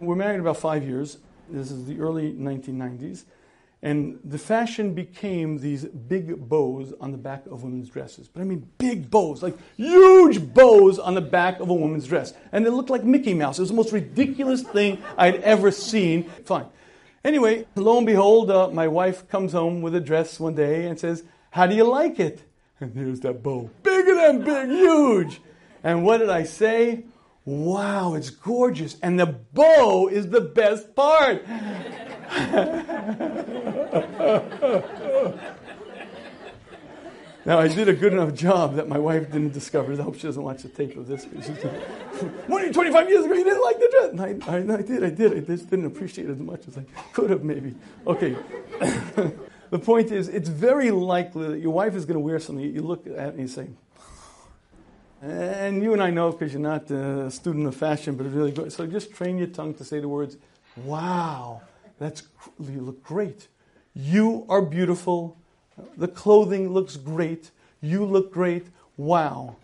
We're married about five years. This is the early 1990s. And the fashion became these big bows on the back of women's dresses. But I mean big bows, like huge bows on the back of a woman's dress. And they looked like Mickey Mouse. It was the most ridiculous thing I'd ever seen. Fine. Anyway, lo and behold, uh, my wife comes home with a dress one day and says, How do you like it? And there's that bow. Bigger than big, huge. And what did I say? Wow, it's gorgeous. And the bow is the best part. now, I did a good enough job that my wife didn't discover. I hope she doesn't watch the tape of this. What, 25 years ago, you didn't like the dress? I, I, I did, I did. I just didn't appreciate it as much as I could have, maybe. Okay. the point is, it's very likely that your wife is going to wear something you look at and you say, and you and I know because you're not a student of fashion, but it's really good. So just train your tongue to say the words, wow, that's, you look great. You are beautiful. The clothing looks great. You look great. Wow.